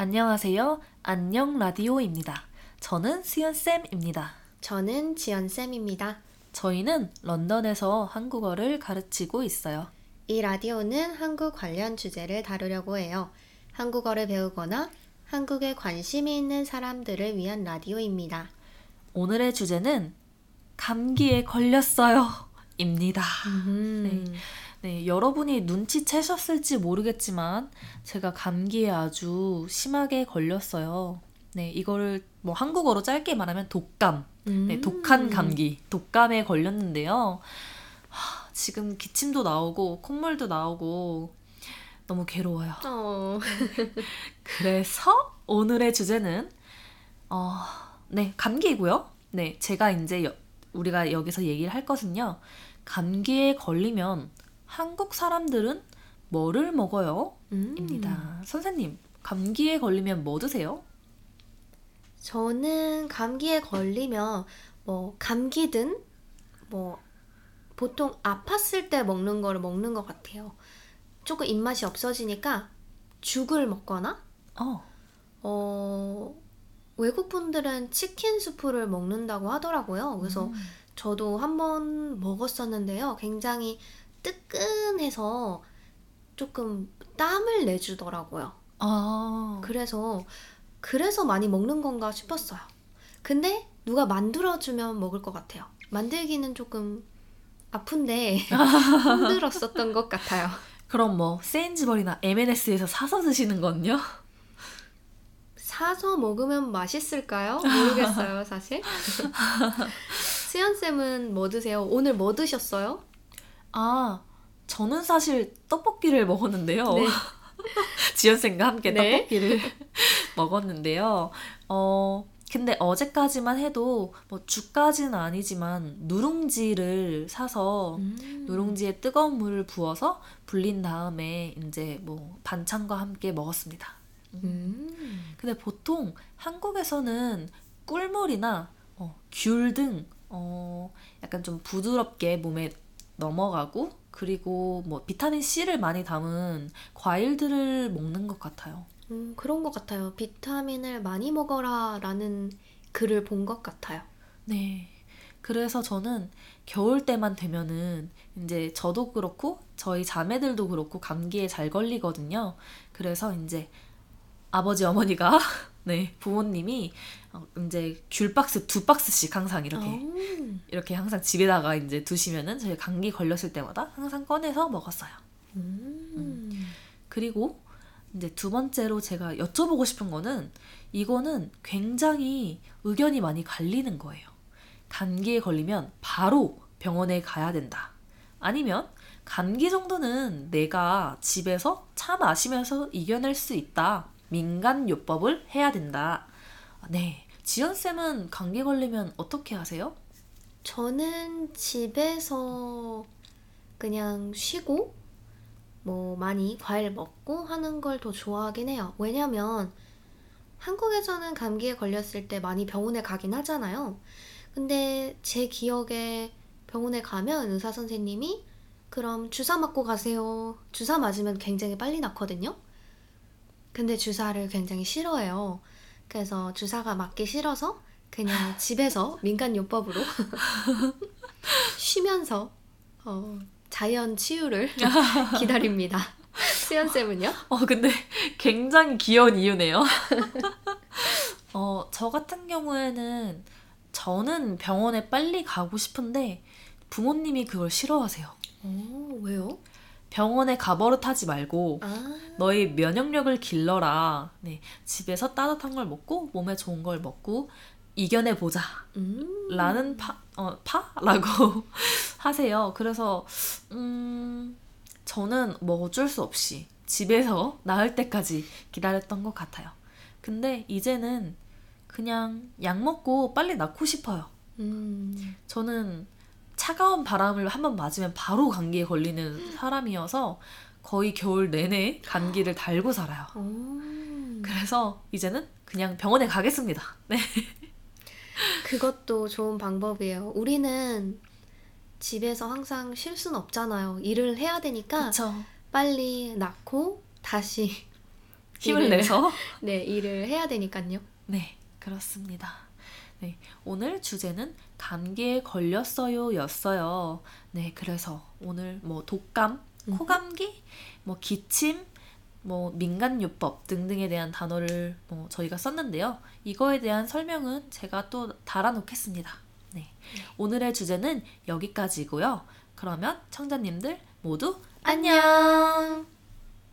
안녕하세요. 안녕 라디오입니다. 저는 수연쌤입니다. 저는 지연쌤입니다. 저희는 런던에서 한국어를 가르치고 있어요. 이 라디오는 한국 관련 주제를 다루려고 해요. 한국어를 배우거나 한국에 관심이 있는 사람들을 위한 라디오입니다. 오늘의 주제는 감기에 걸렸어요. 입니다. 음. 네. 네, 여러분이 눈치채셨을지 모르겠지만 제가 감기에 아주 심하게 걸렸어요. 네, 이거를 뭐 한국어로 짧게 말하면 독감, 네, 음. 독한 감기, 독감에 걸렸는데요. 하, 지금 기침도 나오고 콧물도 나오고 너무 괴로워요. 어. 그래서 오늘의 주제는 어, 네, 감기이고요. 네, 제가 이제 여- 우리가 여기서 얘기를 할 것은요. 감기에 걸리면 한국 사람들은 뭐를 먹어요? 음. 입니다. 선생님, 감기에 걸리면 뭐 드세요? 저는 감기에 걸리면 뭐 감기든 뭐 보통 아팠을 때 먹는 거를 먹는 것 같아요. 조금 입맛이 없어지니까 죽을 먹거나 어, 어 외국 분들은 치킨 수프를 먹는다고 하더라고요. 그래서 음. 저도 한번 먹었었는데요. 굉장히 뜨끈해서 조금 땀을 내주더라고요. 아, 그래서 그래서 많이 먹는 건가 싶었어요. 근데 누가 만들어주면 먹을 것 같아요. 만들기는 조금 아픈데 힘들었었던 것 같아요. 그럼 뭐 세인즈버리나 M&S에서 사서 드시는 건요? 사서 먹으면 맛있을까요? 모르겠어요, 사실. 수연 쌤은 뭐 드세요? 오늘 뭐 드셨어요? 아, 저는 사실 떡볶이를 먹었는데요. 네. 지연 쌤과 함께 네. 떡볶이를 먹었는데요. 어, 근데 어제까지만 해도 뭐 죽까지는 아니지만 누룽지를 사서 음. 누룽지에 뜨거운 물을 부어서 불린 다음에 이제 뭐 반찬과 함께 먹었습니다. 음. 근데 보통 한국에서는 꿀물이나 어, 귤등 어, 약간 좀 부드럽게 몸에 넘어가고 그리고 뭐 비타민 C를 많이 담은 과일들을 먹는 것 같아요. 음, 그런 것 같아요. 비타민을 많이 먹어라 라는 글을 본 것 같아요. 네. 그래서 저는 겨울 때만 되면은 이제 저도 그렇고 저희 자매들도 그렇고 감기에 잘 걸리거든요. 그래서 이제 아버지 어머니가 네 부모님이 어, 이제 귤 박스 두 박스씩 항상 이렇게 음. 이렇게 항상 집에다가 이제 두시면은 저희 감기 걸렸을 때마다 항상 꺼내서 먹었어요. 음. 그리고 이제 두 번째로 제가 여쭤보고 싶은 거는 이거는 굉장히 의견이 많이 갈리는 거예요. 감기에 걸리면 바로 병원에 가야 된다. 아니면 감기 정도는 내가 집에서 차 마시면서 이겨낼 수 있다. 민간요법을 해야 된다. 네. 지연쌤은 감기 걸리면 어떻게 하세요? 저는 집에서 그냥 쉬고 뭐 많이 과일 먹고 하는 걸 더 좋아하긴 해요. 왜냐면 한국에서는 감기에 걸렸을 때 많이 병원에 가긴 하잖아요. 근데 제 기억에 병원에 가면 의사 선생님이 그럼 주사 맞고 가세요. 주사 맞으면 굉장히 빨리 낫거든요. 근데 주사를 굉장히 싫어해요. 그래서 주사가 맞기 싫어서 그냥 집에서 민간요법으로 쉬면서 어, 자연 치유를 기다립니다. 수연 쌤은요? 어, 근데 굉장히 귀여운 이유네요. 어, 저 같은 경우에는 저는 병원에 빨리 가고 싶은데 부모님이 그걸 싫어하세요. 오, 왜요? 병원에 가버릇하지 말고 아, 너의 면역력을 길러라. 네, 집에서 따뜻한 걸 먹고 몸에 좋은 걸 먹고 이겨내 보자. 음, 라는 파, 어, 파라고 하세요. 그래서 음, 저는 뭐 어쩔 수 없이 집에서 나을 때까지 기다렸던 것 같아요. 근데 이제는 그냥 약 먹고 빨리 낫고 싶어요. 음, 저는 차가운 바람을 한번 맞으면 바로 감기에 걸리는 사람이어서 거의 겨울 내내 감기를 달고 살아요. 오, 그래서 이제는 그냥 병원에 가겠습니다. 네. 그것도 좋은 방법이에요. 우리는 집에서 항상 쉴 수는 없잖아요. 일을 해야 되니까 그쵸. 빨리 낳고 다시 힘을 일을- 내서 네, 일을 해야 되니까요. 네, 그렇습니다. 네, 오늘 주제는 감기에 걸렸어요 였어요. 네, 그래서 오늘 뭐 독감, 음. 코감기, 뭐 기침, 뭐 민간요법 등등에 대한 단어를 뭐 저희가 썼는데요. 이거에 대한 설명은 제가 또 달아놓겠습니다. 네, 오늘의 주제는 여기까지고요. 그러면 청자님들 모두 안녕.